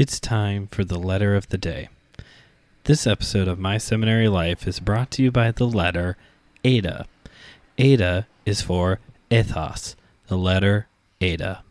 It's time for the letter of the day. This episode of My Seminary Life is brought to you by the letter Eta. Ada is for ethos, the letter Eta.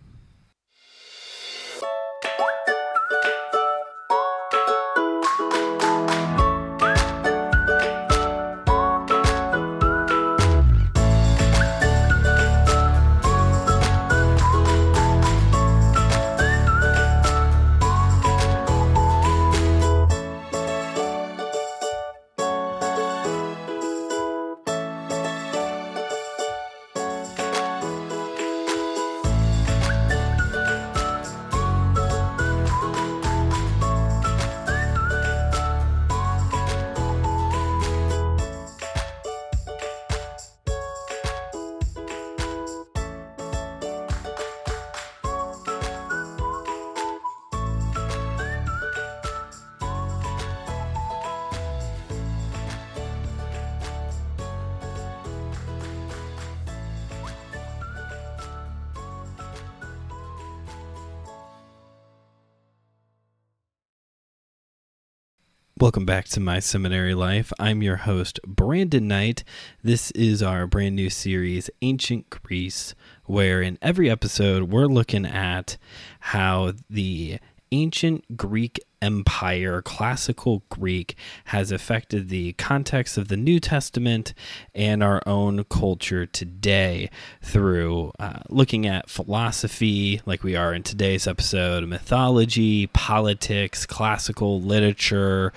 Welcome back to My Seminary Life. I'm your host, Brandon Knight. This is our brand new series, Ancient Greece, where in every episode we're looking at how the ancient Greek empire, classical Greek, has affected the context of the New Testament and our own culture today through uh, looking at philosophy, like we are in today's episode, mythology, politics, classical literature,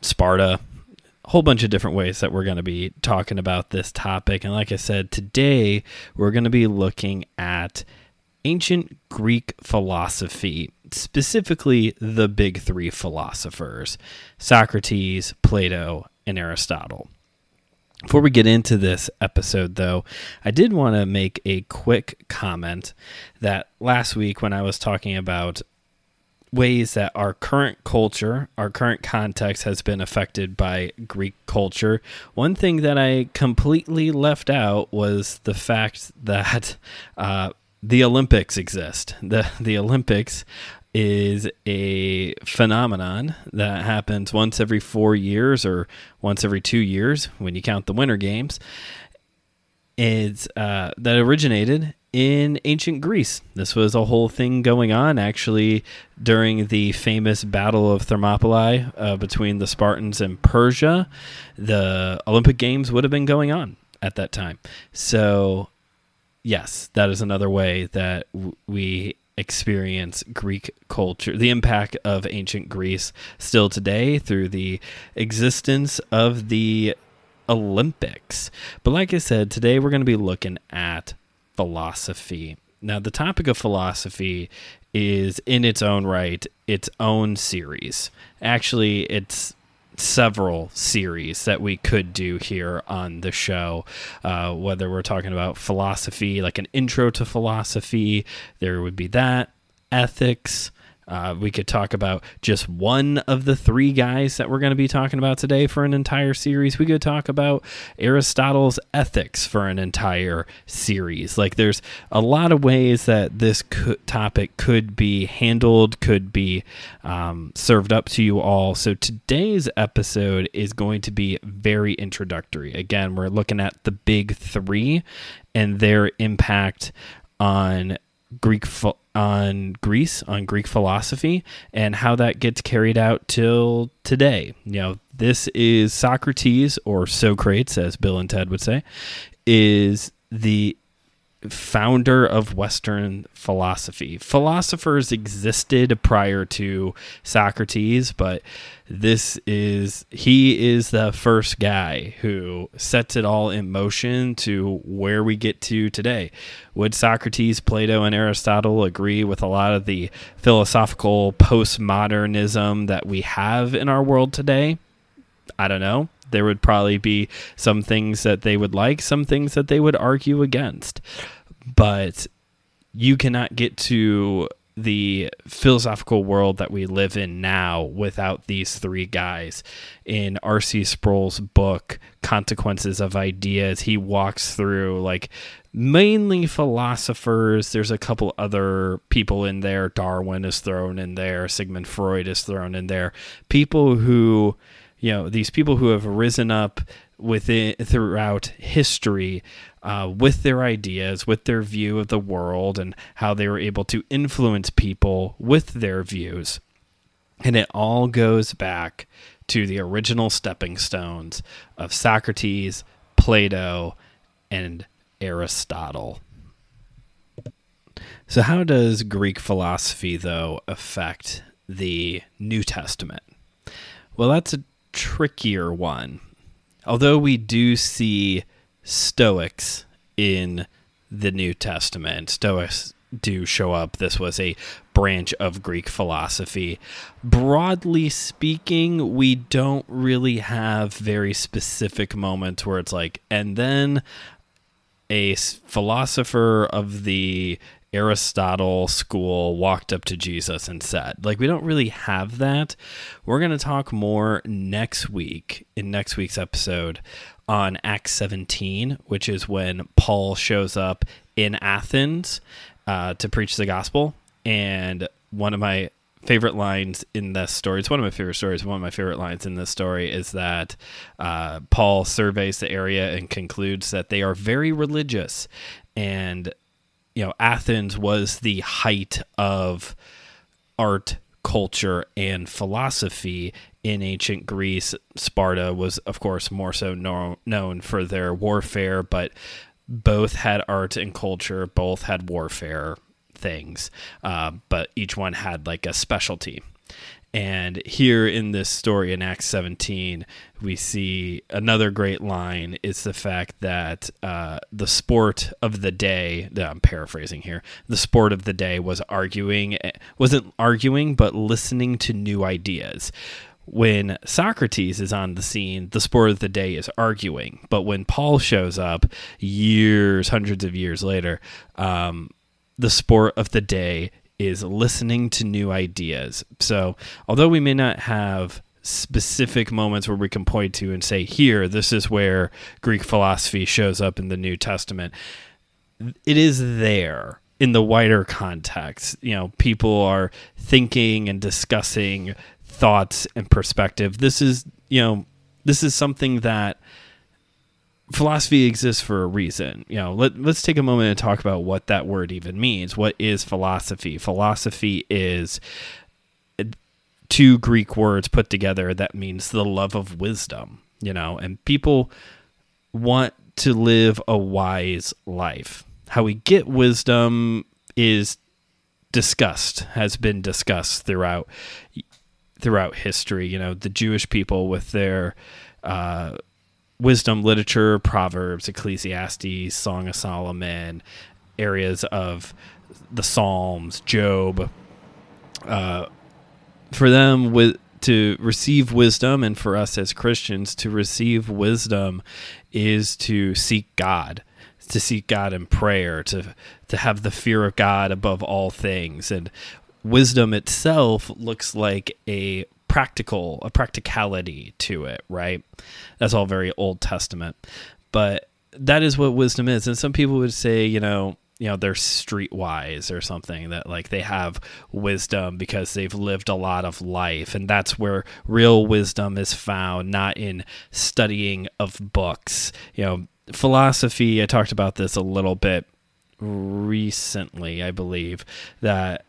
Sparta. A whole bunch of different ways that we're going to be talking about this topic. And like I said, today we're going to be looking at ancient Greek philosophy, specifically the big three philosophers Socrates, Plato, and Aristotle. Before we get into this episode, though, I did want to make a quick comment that last week when I was talking about ways that our current culture, our current context has been affected by Greek culture. One thing that I completely left out was the fact that uh, the Olympics exist. The the Olympics is a phenomenon that happens once every 4 years or once every 2 years when you count the winter games. It's uh, that originated in ancient Greece. This was a whole thing going on actually during the famous Battle of Thermopylae uh, between the Spartans and Persia. The Olympic Games would have been going on at that time. So yes, that is another way that w- we experience Greek culture, the impact of ancient Greece still today through the existence of the Olympics. But like I said, today we're going to be looking at philosophy. Now, the topic of philosophy is in its own right its own series. Actually, it's several series that we could do here on the show. Uh, whether we're talking about philosophy, like an intro to philosophy, there would be that, ethics, uh, we could talk about just one of the three guys that we're going to be talking about today for an entire series. We could talk about Aristotle's ethics for an entire series. Like, there's a lot of ways that this co- topic could be handled, could be um, served up to you all. So, today's episode is going to be very introductory. Again, we're looking at the big three and their impact on Greek on Greece, on Greek philosophy, and how that gets carried out till today. You know, this is Socrates or Socrates, as Bill and Ted would say, is the founder of Western philosophy. Philosophers existed prior to Socrates, but this is he is the first guy who sets it all in motion to where we get to today. Would Socrates, Plato, and Aristotle agree with a lot of the philosophical postmodernism that we have in our world today? I don't know there would probably be some things that they would like, some things that they would argue against but you cannot get to the philosophical world that we live in now without these three guys. In R.C. Sproul's book, Consequences of Ideas, he walks through like mainly philosophers. There's a couple other people in there. Darwin is thrown in there, Sigmund Freud is thrown in there. People who, you know, these people who have risen up within throughout history uh, with their ideas, with their view of the world, and how they were able to influence people with their views. And it all goes back to the original stepping stones of Socrates, Plato, and Aristotle. So, how does Greek philosophy, though, affect the New Testament? Well, that's a trickier one. Although we do see Stoics in the New Testament. Stoics do show up. This was a branch of Greek philosophy. Broadly speaking, we don't really have very specific moments where it's like, and then a philosopher of the Aristotle school walked up to Jesus and said. Like, we don't really have that. We're going to talk more next week in next week's episode on Acts 17, which is when Paul shows up in Athens uh, to preach the gospel. And one of my favorite lines in this story, it's one of my favorite stories, one of my favorite lines in this story is that uh, Paul surveys the area and concludes that they are very religious. And, you know, Athens was the height of art culture and philosophy in ancient Greece. Sparta was, of course, more so no- known for their warfare, but both had art and culture, both had warfare things, uh, but each one had like a specialty. And here in this story in Acts 17, we see another great line is the fact that uh, the sport of the day, I'm paraphrasing here, the sport of the day was arguing, wasn't arguing, but listening to new ideas. When Socrates is on the scene, the sport of the day is arguing. But when Paul shows up years, hundreds of years later, um, the sport of the day is listening to new ideas. So, although we may not have specific moments where we can point to and say, here, this is where Greek philosophy shows up in the New Testament, it is there in the wider context. You know, people are thinking and discussing thoughts and perspective. This is, you know, this is something that philosophy exists for a reason. You know, let, let's take a moment and talk about what that word even means. What is philosophy? Philosophy is two Greek words put together that means the love of wisdom, you know, and people want to live a wise life. How we get wisdom is discussed, has been discussed throughout throughout history. You know, the Jewish people with their uh, wisdom literature, Proverbs, Ecclesiastes, Song of Solomon, areas of the Psalms, Job. Uh, for them, with to receive wisdom, and for us as Christians to receive wisdom, is to seek God, to seek God in prayer, to to have the fear of God above all things, and wisdom itself looks like a practical a practicality to it right? That's all very old testament. But that is what wisdom is. And some people would say you know you know they're streetwise or something that like they have wisdom because they've lived a lot of life. And that's where real wisdom is found not in studying of books. You know philosophy i talked about this a little bit recently i believe that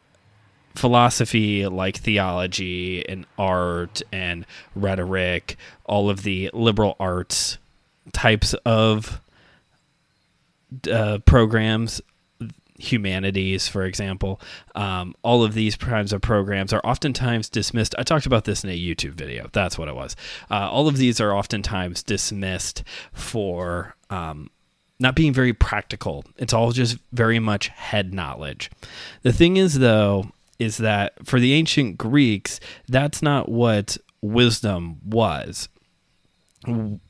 philosophy like theology and art and rhetoric, all of the liberal arts types of uh, programs, humanities, for example, um, all of these kinds of programs are oftentimes dismissed. I talked about this in a YouTube video. That's what it was. Uh, all of these are oftentimes dismissed for. Um, not being very practical. It's all just very much head knowledge. The thing is, though, is that for the ancient Greeks, that's not what wisdom was.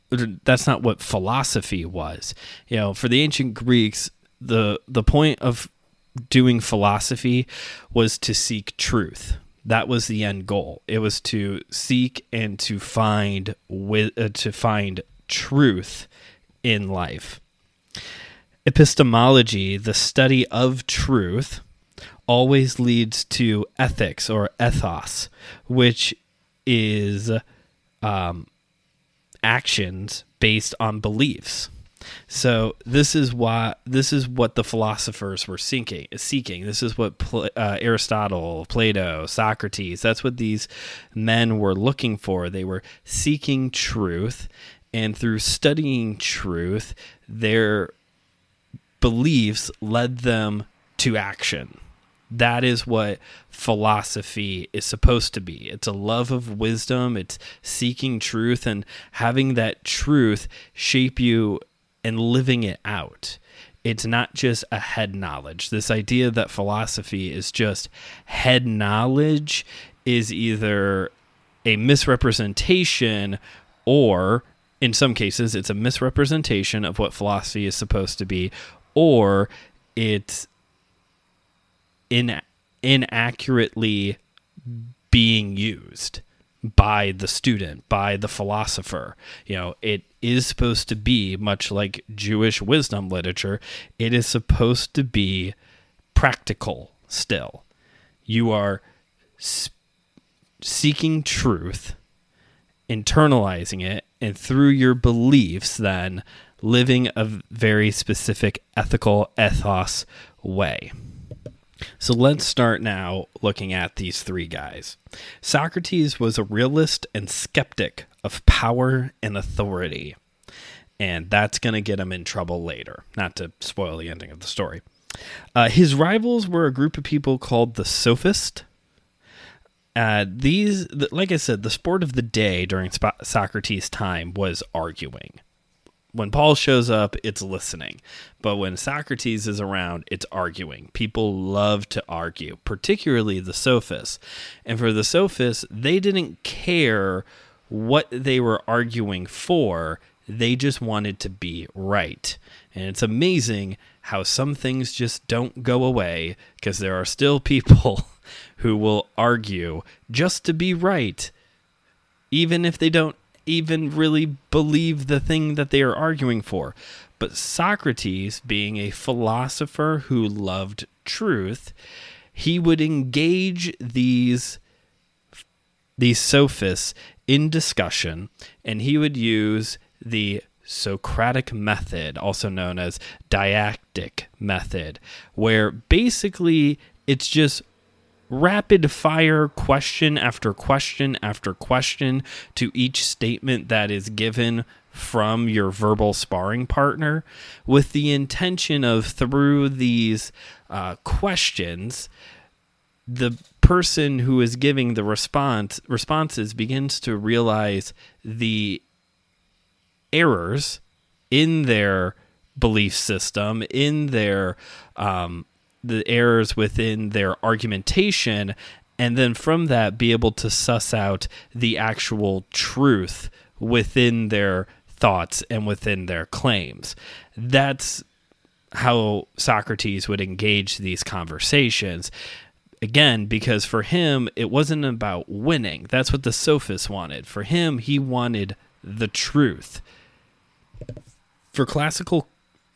That's not what philosophy was. You know, for the ancient Greeks, the the point of doing philosophy was to seek truth. That was the end goal. It was to seek and to find with uh, to find truth in life. Epistemology, the study of truth, always leads to ethics or ethos, which is um, actions based on beliefs. So this is why this is what the philosophers were seeking. Seeking. This is what Pl- uh, Aristotle, Plato, Socrates. That's what these men were looking for. They were seeking truth, and through studying truth, their beliefs led them to action. That is what philosophy is supposed to be. It's a love of wisdom, it's seeking truth and having that truth shape you and living it out. It's not just a head knowledge. This idea that philosophy is just head knowledge is either a misrepresentation or in some cases it's a misrepresentation of what philosophy is supposed to be or it's in, inaccurately being used by the student, by the philosopher. You know, it is supposed to be much like Jewish wisdom literature, it is supposed to be practical still. You are sp- seeking truth, internalizing it, and through your beliefs, then living a very specific ethical ethos way. So let's start now looking at these three guys. Socrates was a realist and skeptic of power and authority. And that's going to get him in trouble later, not to spoil the ending of the story. Uh, his rivals were a group of people called the Sophist. Uh, these, like I said, the sport of the day during Socrates' time was arguing when Paul shows up, it's listening. But when Socrates is around, it's arguing. People love to argue, particularly the sophists. And for the sophists, they didn't care what they were arguing for, they just wanted to be right. And it's amazing how some things just don't go away because there are still people who will argue just to be right, even if they don't even really believe the thing that they are arguing for. But Socrates, being a philosopher who loved truth, he would engage these these sophists in discussion and he would use the Socratic method, also known as dyadic method, where basically it's just rapid fire question after question after question to each statement that is given from your verbal sparring partner with the intention of through these uh, questions the person who is giving the response responses begins to realize the errors in their belief system in their um, the errors within their argumentation and then from that be able to suss out the actual truth within their thoughts and within their claims. That's how Socrates would engage these conversations. Again, because for him, it wasn't about winning. That's what the sophists wanted. For him, he wanted the truth. For classical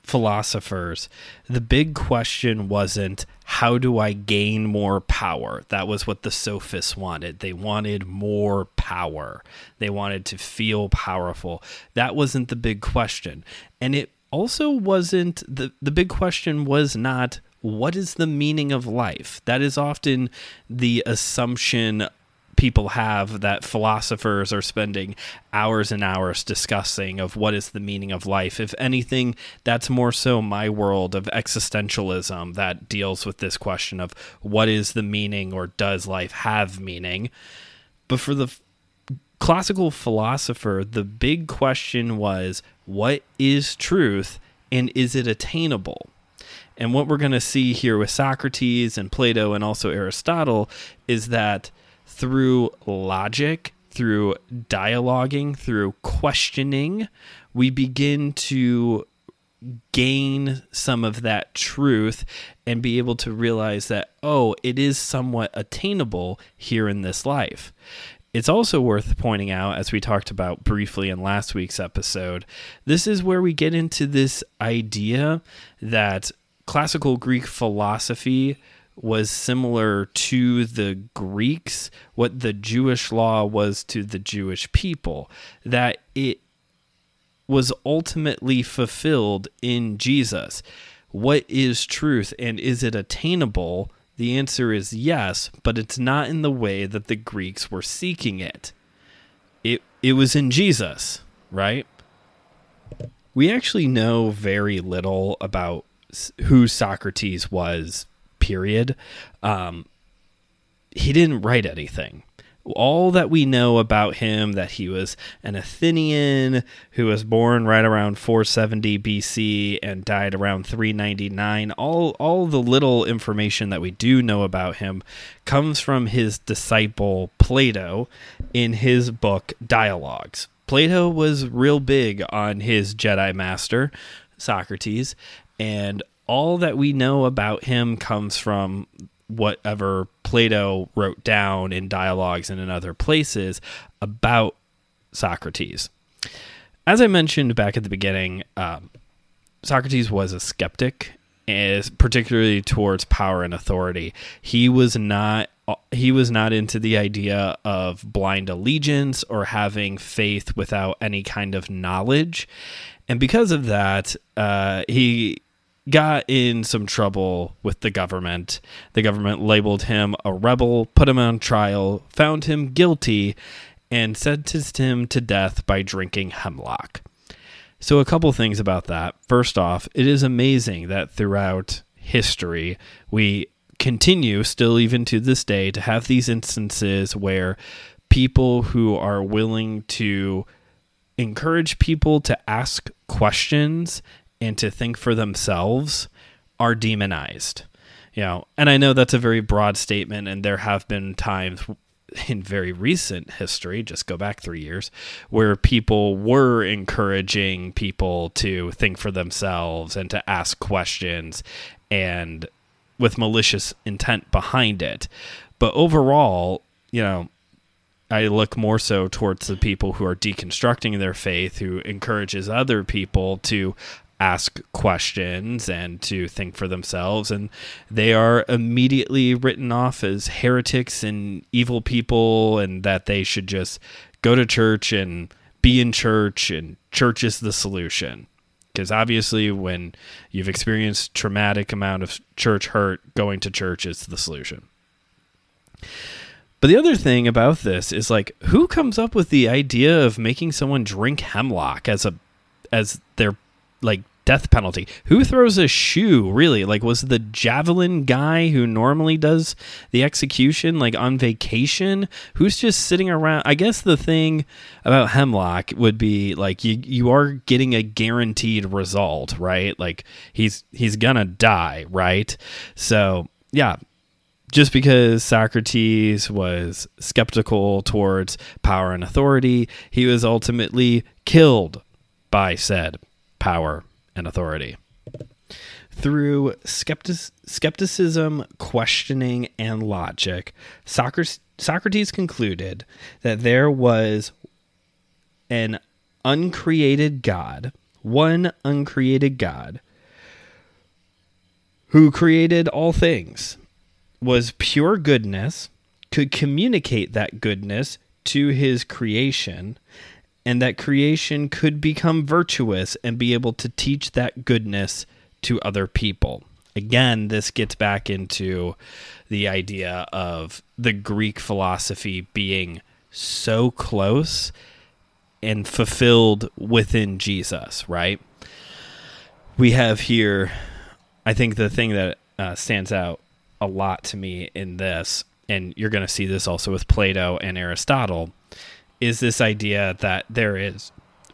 philosophers, the big question wasn't how do I gain more power? That was what the sophists wanted. They wanted more power. They wanted to feel powerful. That wasn't the big question. And it also wasn't the the big question was not what is the meaning of life? That is often the assumption people have that philosophers are spending hours and hours discussing of what is the meaning of life. If anything, that's more so my world of existentialism that deals with this question of what is the meaning or does life have meaning. But for the classical philosopher, the big question was what is truth and is it attainable? And what we're going to see here with Socrates and Plato and also Aristotle is that through logic, through dialoguing, through questioning, we begin to gain some of that truth and be able to realize that, oh, it is somewhat attainable here in this life. It's also worth pointing out, as we talked about briefly in last week's episode, this is where we get into this idea that classical Greek philosophy was similar to the Greeks, what the Jewish law was to the Jewish people, that it was ultimately fulfilled in Jesus. What is truth and is it attainable? The answer is yes, but it's not in the way that the Greeks were seeking it. It it was in Jesus, right? We actually know very little about who Socrates was period. Um, he didn't write anything. All that we know about him that he was an Athenian who was born right around 470 BC and died around 399. All all the little information that we do know about him comes from his disciple Plato in his book Dialogues. Plato was real big on his Jedi master, Socrates, and all that we know about him comes from whatever Plato wrote down in dialogues and in other places about Socrates. As I mentioned back at the beginning, um, Socrates was a skeptic, as particularly towards power and authority. He was not he was not into the idea of blind allegiance or having faith without any kind of knowledge, and because of that, uh, he got in some trouble with the government. The government labeled him a rebel, put him on trial, found him guilty, and sentenced him to death by drinking hemlock. So, a couple things about that. First off, it is amazing that throughout history, we continue, still even to this day, to have these instances where people who are willing to encourage people to ask questions and to think for themselves are demonized. You know, and I know that's a very broad statement, and there have been times in very recent history, just go back three years, where people were encouraging people to think for themselves and to ask questions and with malicious intent behind it. But overall, you know, I look more so towards the people who are deconstructing their faith, who encourages other people to ask questions and to think for themselves. And they are immediately written off as heretics and evil people, and that they should just go to church and be in church, and church is the solution. Because obviously, when you've experienced traumatic amount of church hurt, going to church is the solution. But the other thing about this is like, who comes up with the idea of making someone drink hemlock as a as their like death penalty. Who throws a shoe, really? Like, was the javelin guy who normally does the execution, like on vacation? Who's just sitting around? I guess the thing about hemlock would be like you you are getting a guaranteed result, right? Like he's he's gonna die, right? So yeah, just because Socrates was skeptical towards power and authority, he was ultimately killed by said power and authority. Through skeptic- skepticism, questioning, and logic, Socrates concluded that there was an uncreated God, one uncreated God, who created all things, was pure goodness, could communicate that goodness to his creation, and that creation could become virtuous and be able to teach that goodness to other people. Again, this gets back into the idea of the Greek philosophy being so close and fulfilled within Jesus, right? We have here, I think the thing that uh, stands out a lot to me in this, and you're going to see this also with Plato and Aristotle, is this idea that there is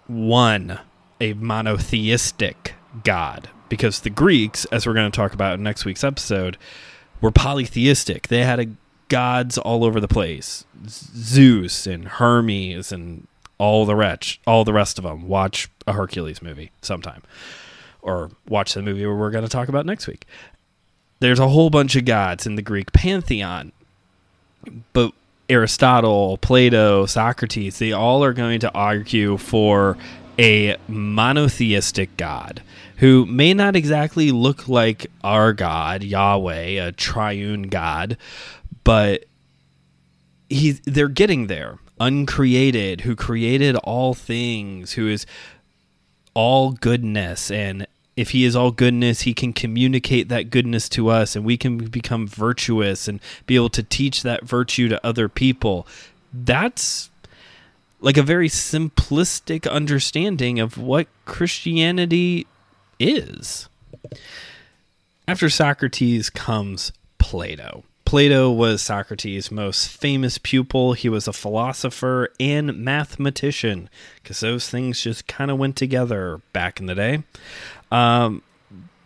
one, a monotheistic God. Because the Greeks, as we're going to talk about in next week's episode, were polytheistic. They had a, gods all over the place Zeus and Hermes and all the rest, all the rest of them. Watch a Hercules movie sometime or watch the movie we're going to talk about next week. There's a whole bunch of gods in the Greek pantheon, but Aristotle, Plato, Socrates, they all are going to argue for a monotheistic God who may not exactly look like our God, Yahweh, a triune God, but he they're getting there. Uncreated, who created all things, who is all goodness and if he is all goodness, he can communicate that goodness to us and we can become virtuous and be able to teach that virtue to other people. That's like a very simplistic understanding of what Christianity is. After Socrates comes Plato. Plato was Socrates' most famous pupil. He was a philosopher and mathematician because those things just kind of went together back in the day. Um,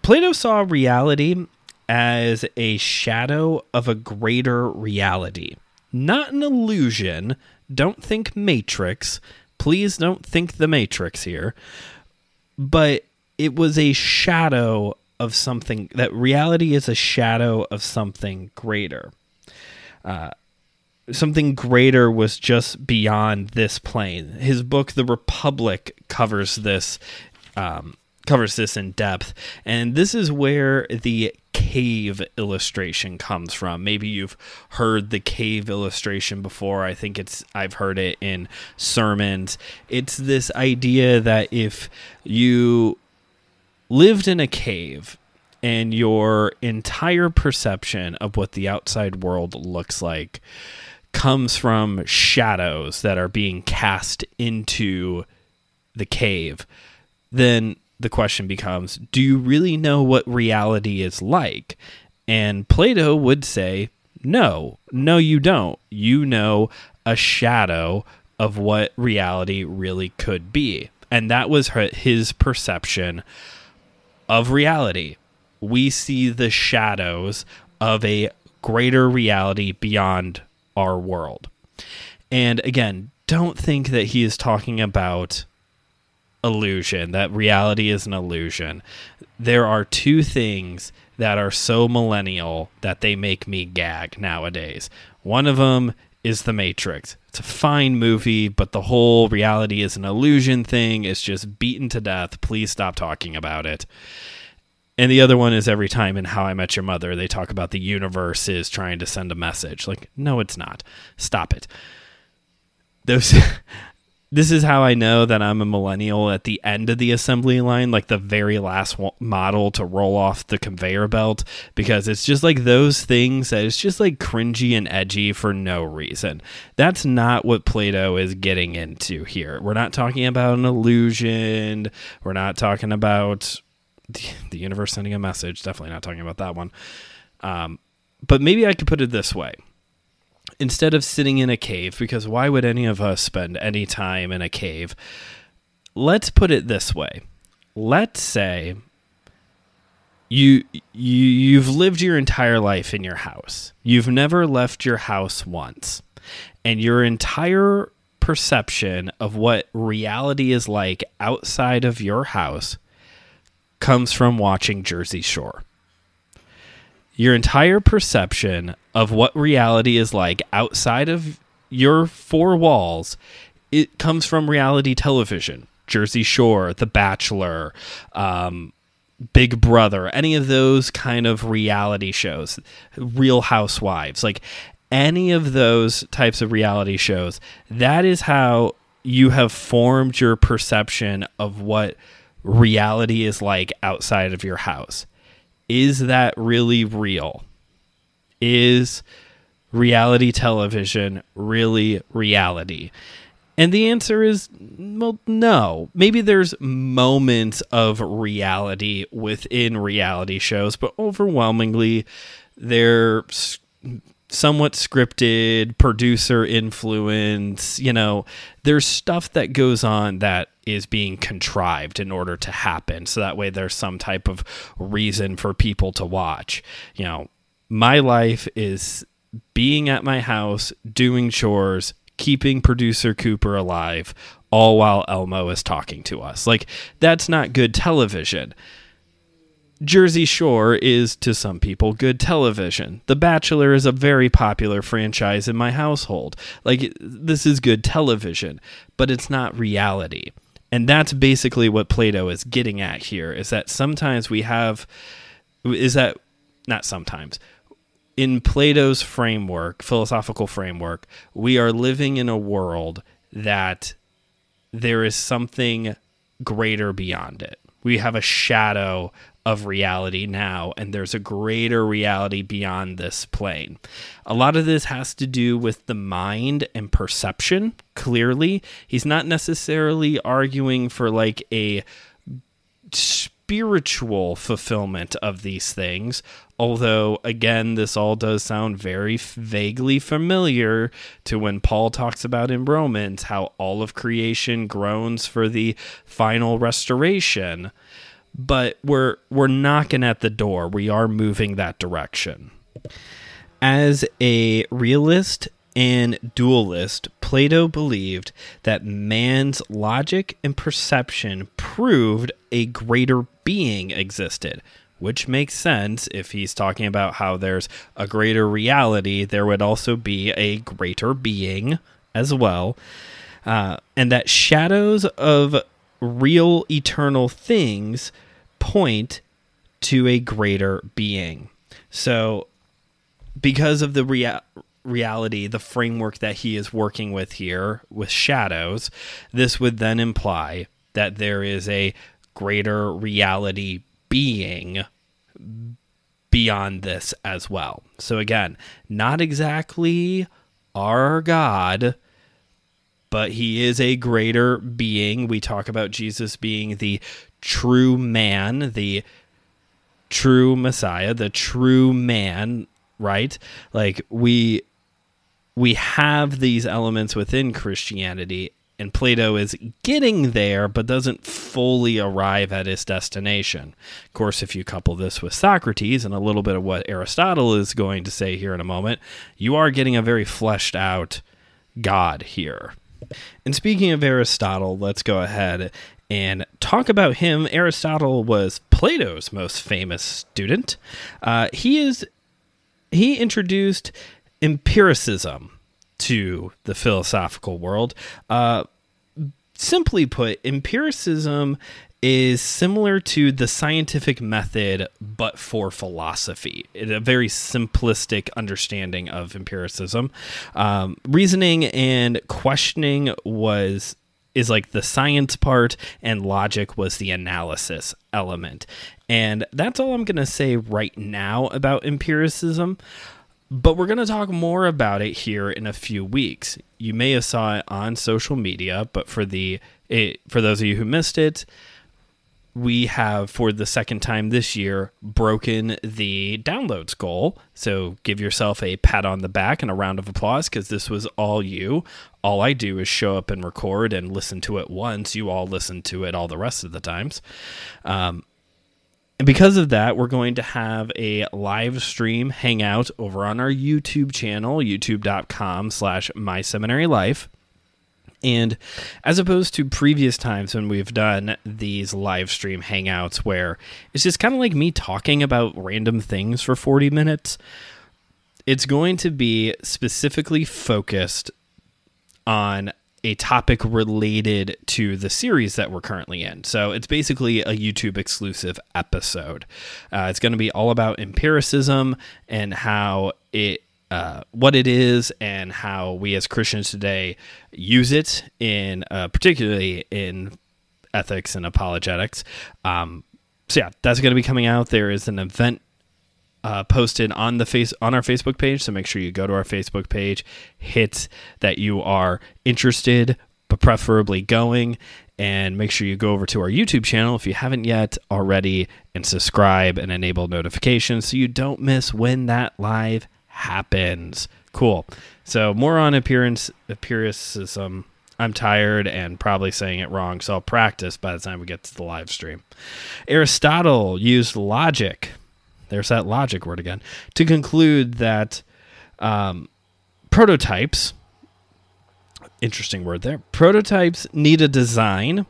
Plato saw reality as a shadow of a greater reality, not an illusion. Don't think Matrix. Please don't think the Matrix here. But it was a shadow of something, that reality is a shadow of something greater. Uh, something greater was just beyond this plane. His book, The Republic, covers this um, covers this in depth. And this is where the cave illustration comes from. Maybe you've heard the cave illustration before. I think it's I've heard it in sermons. It's this idea that if you lived in a cave and your entire perception of what the outside world looks like comes from shadows that are being cast into the cave, then the question becomes do you really know what reality is like? And Plato would say, no, no, you don't. You know a shadow of what reality really could be. And that was his perception of reality. We see the shadows of a greater reality beyond our world. And again, don't think that he is talking about illusion, that reality is an illusion. There are two things that are so millennial that they make me gag nowadays. One of them is The Matrix. It's a fine movie, but the whole reality is an illusion thing is just beaten to death. Please stop talking about it. And the other one is every time in How I Met Your Mother, they talk about the universe is trying to send a message. Like, no, it's not. Stop it. Those this is how I know that I'm a millennial at the end of the assembly line, like the very last model to roll off the conveyor belt, because it's just like those things that it's just like cringy and edgy for no reason. That's not what Plato is getting into here. We're not talking about an illusion. We're not talking about the, the universe sending a message. Definitely not talking about that one. Um, but maybe I could put it this way instead of sitting in a cave, because why would any of us spend any time in a cave? Let's put it this way. Let's say you you you've lived your entire life in your house. You've never left your house once. And your entire perception of what reality is like outside of your house comes from watching Jersey Shore your entire perception of what reality is like outside of your four walls it comes from reality television jersey shore the bachelor um, big brother any of those kind of reality shows real housewives like any of those types of reality shows that is how you have formed your perception of what reality is like outside of your house is that really real? Is reality television really reality? And the answer is well, no. Maybe there's moments of reality within reality shows, but overwhelmingly they're somewhat scripted, producer influence. You know, there's stuff that goes on that is being contrived in order to happen. So that way there's some type of reason for people to watch. You know, my life is being at my house, doing chores, keeping producer Cooper alive, all while Elmo is talking to us. Like, that's not good television. Jersey Shore is, to some people, good television. The Bachelor is a very popular franchise in my household. Like, this is good television, but it's not reality. And that's basically what Plato is getting at here is that sometimes we have, is that, not sometimes, in Plato's framework, philosophical framework, we are living in a world that there is something greater beyond it. We have a shadow of reality now, and there's a greater reality beyond this plane. A lot of this has to do with the mind and perception, clearly. He's not necessarily arguing for like a spiritual fulfillment of these things. Although, again, this all does sound very vaguely familiar to when Paul talks about in Romans how all of creation groans for the final restoration. But we're we're knocking at the door. We are moving that direction. As a realist and dualist, Plato believed that man's logic and perception proved a greater being existed, which makes sense if he's talking about how there's a greater reality, there would also be a greater being as well. Uh, and that shadows of real eternal things point to a greater being. So, because of the rea- reality, the framework that he is working with here with shadows, this would then imply that there is a greater reality being beyond this as well. So, again, not exactly our God, but he is a greater being. We talk about Jesus being the true man, the true Messiah, the true man, right? Like, we we have these elements within Christianity, and Plato is getting there, but doesn't fully arrive at his destination. Of course, if you couple this with Socrates and a little bit of what Aristotle is going to say here in a moment, you are getting a very fleshed out God here. And speaking of Aristotle, let's go ahead and talk about him. Aristotle was Plato's most famous student. Uh, he is he introduced empiricism to the philosophical world. Uh, simply put, empiricism is similar to the scientific method, but for philosophy. It, a very simplistic understanding of empiricism. Um, reasoning and questioning was is like the science part, and logic was the analysis element. And that's all I'm going to say right now about empiricism. But we're going to talk more about it here in a few weeks. You may have saw it on social media, but for the it, for those of you who missed it, we have for the second time this year broken the downloads goal. So give yourself a pat on the back and a round of applause because this was all you. All I do is show up and record and listen to it once. You all listen to it all the rest of the times. Um, and because of that, we're going to have a live stream hangout over on our YouTube channel, youtube.com slash my seminary life. And as opposed to previous times when we've done these live stream hangouts where it's just kind of like me talking about random things for 40 minutes, it's going to be specifically focused on a topic related to the series that we're currently in. So it's basically a YouTube exclusive episode. Uh, it's going to be all about empiricism and how it. Uh, what it is and how we as Christians today use it in uh, particularly in ethics and apologetics. Um, so yeah, that's going to be coming out. There is an event uh, posted on the face on our Facebook page. So make sure you go to our Facebook page, hit that you are interested, but preferably going, and make sure you go over to our YouTube channel if you haven't yet already, and subscribe and enable notifications so you don't miss when that live happens. Cool. So more on appearance empiricism. I'm tired and probably saying it wrong, so I'll practice by the time we get to the live stream. Aristotle used logic there's that logic word again. To conclude that um, prototypes, interesting word there, prototypes need a design,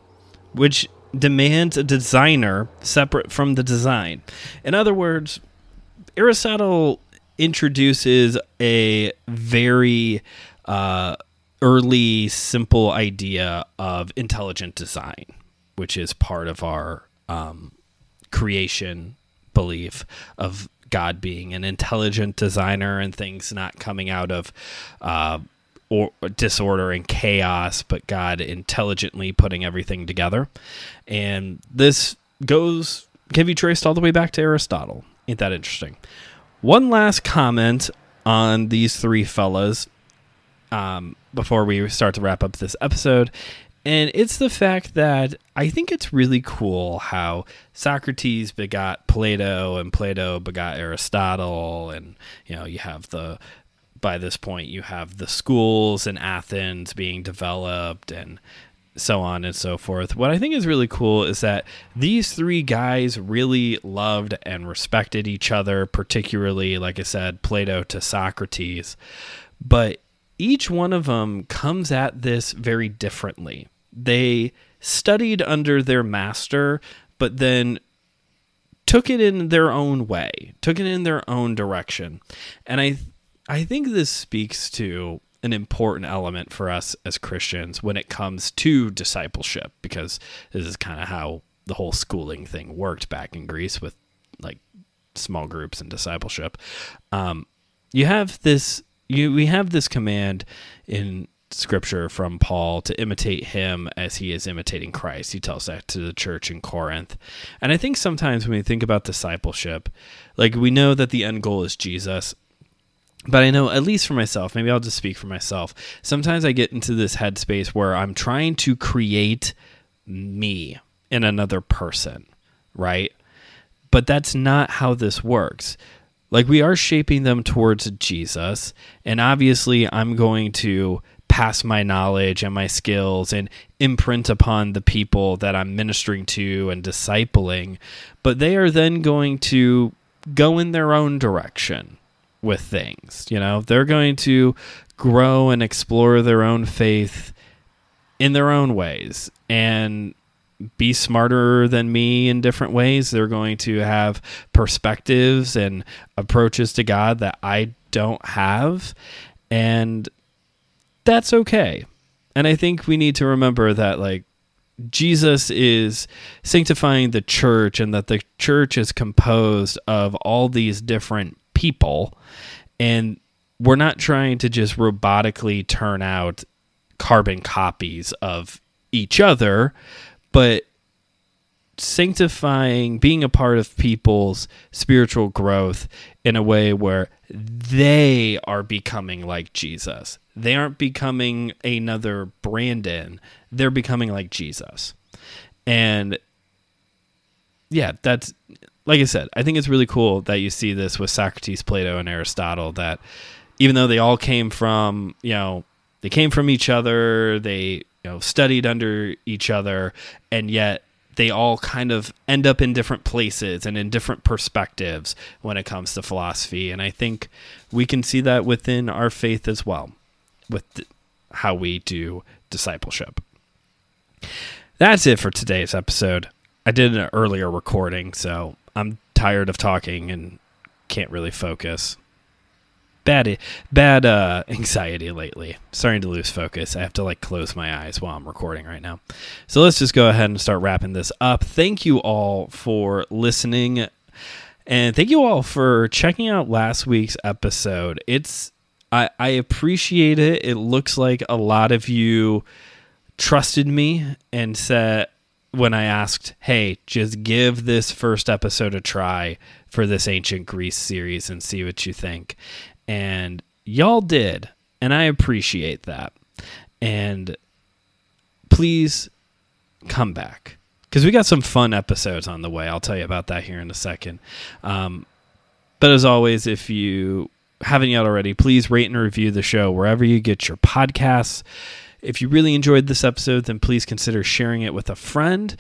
which demands a designer separate from the design. In other words, Aristotle introduces a very uh, early, simple idea of intelligent design, which is part of our um, creation belief of God being an intelligent designer and things not coming out of uh, or disorder and chaos, but God intelligently putting everything together. And this goes can be traced all the way back to Aristotle. Ain't that interesting? One last comment on these three fellas um, before we start to wrap up this episode. And it's the fact that I think it's really cool how Socrates begot Plato and Plato begot Aristotle. And, you know, you have the, by this point, you have the schools in Athens being developed and so on and so forth. What I think is really cool is that these three guys really loved and respected each other, particularly, like I said, Plato to Socrates. But each one of them comes at this very differently. They studied under their master, but then took it in their own way, took it in their own direction. And I I think this speaks to an important element for us as Christians when it comes to discipleship because this is kind of how the whole schooling thing worked back in Greece with like small groups and discipleship. Um, you have this you we have this command in scripture from Paul to imitate him as he is imitating Christ. He tells that to the church in Corinth. And I think sometimes when we think about discipleship, like we know that the end goal is Jesus. But I know, at least for myself, maybe I'll just speak for myself. Sometimes I get into this headspace where I'm trying to create me in another person, right? But that's not how this works. Like we are shaping them towards Jesus. And obviously, I'm going to pass my knowledge and my skills and imprint upon the people that I'm ministering to and discipling. But they are then going to go in their own direction with things. You know, they're going to grow and explore their own faith in their own ways. And be smarter than me in different ways. They're going to have perspectives and approaches to God that I don't have. And that's okay. And I think we need to remember that, like, Jesus is sanctifying the church and that the church is composed of all these different people. And we're not trying to just robotically turn out carbon copies of each other but sanctifying, being a part of people's spiritual growth in a way where they are becoming like Jesus. They aren't becoming another Brandon, they're becoming like Jesus. And yeah, that's like I said, I think it's really cool that you see this with Socrates, Plato, and Aristotle that even though they all came from, you know, they came from each other, they you know studied under each other and yet they all kind of end up in different places and in different perspectives when it comes to philosophy. And i think we can see that within our faith as well with how we do discipleship. That's it for today's episode. I did an earlier recording so i'm tired of talking and can't really focus bad bad uh, anxiety lately. Starting to lose focus. I have to like close my eyes while I'm recording right now. So let's just go ahead and start wrapping this up. Thank you all for listening. And thank you all for checking out last week's episode. It's I, I appreciate it. It looks like a lot of you trusted me and said when I asked, hey, just give this first episode a try for this ancient Greece series and see what you think and y'all did and i appreciate that. And please come back because we got some fun episodes on the way. I'll tell you about that here in a second. Um, but as always if you haven't yet already please rate and review the show wherever you get your podcasts. If you really enjoyed this episode then please consider sharing it with a friend.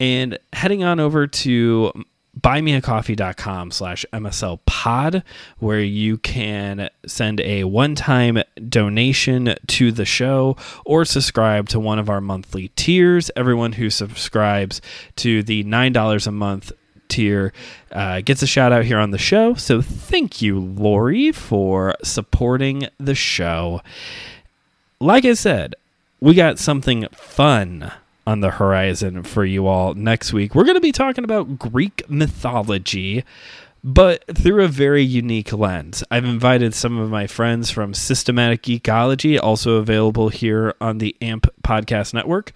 And heading on over to buymeacoffee.com slash msl pod where you can send a one-time donation to the show or subscribe to one of our monthly tiers. Everyone who subscribes to the $9 a month tier uh, gets a shout out here on the show. So thank you lori for supporting the show. Like i said we got something fun on the horizon for you all next week. We're going to be talking about Greek mythology, but through a very unique lens. I've invited some of my friends from Systematic Geekology, also available here on the AMP Podcast Network.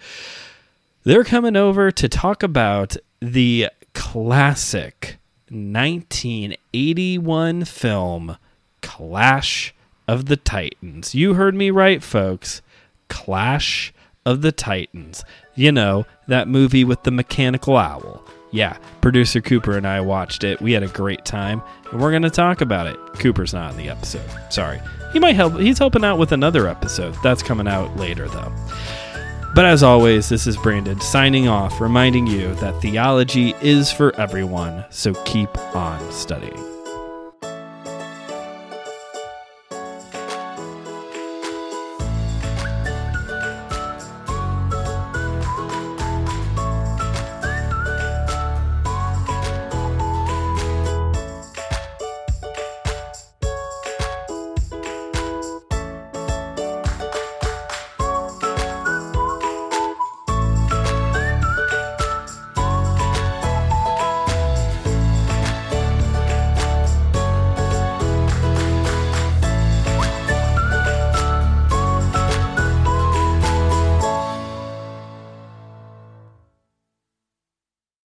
They're coming over to talk about the classic 1981 film Clash of the Titans. You heard me right, folks. Clash of the Titans. You know, that movie with the mechanical owl. Yeah, producer Cooper and I watched it. We had a great time, and we're going to talk about it. Cooper's not in the episode. Sorry. He might help. He's helping out with another episode. That's coming out later, though. But as always, this is Brandon signing off, reminding you that theology is for everyone, so keep on studying.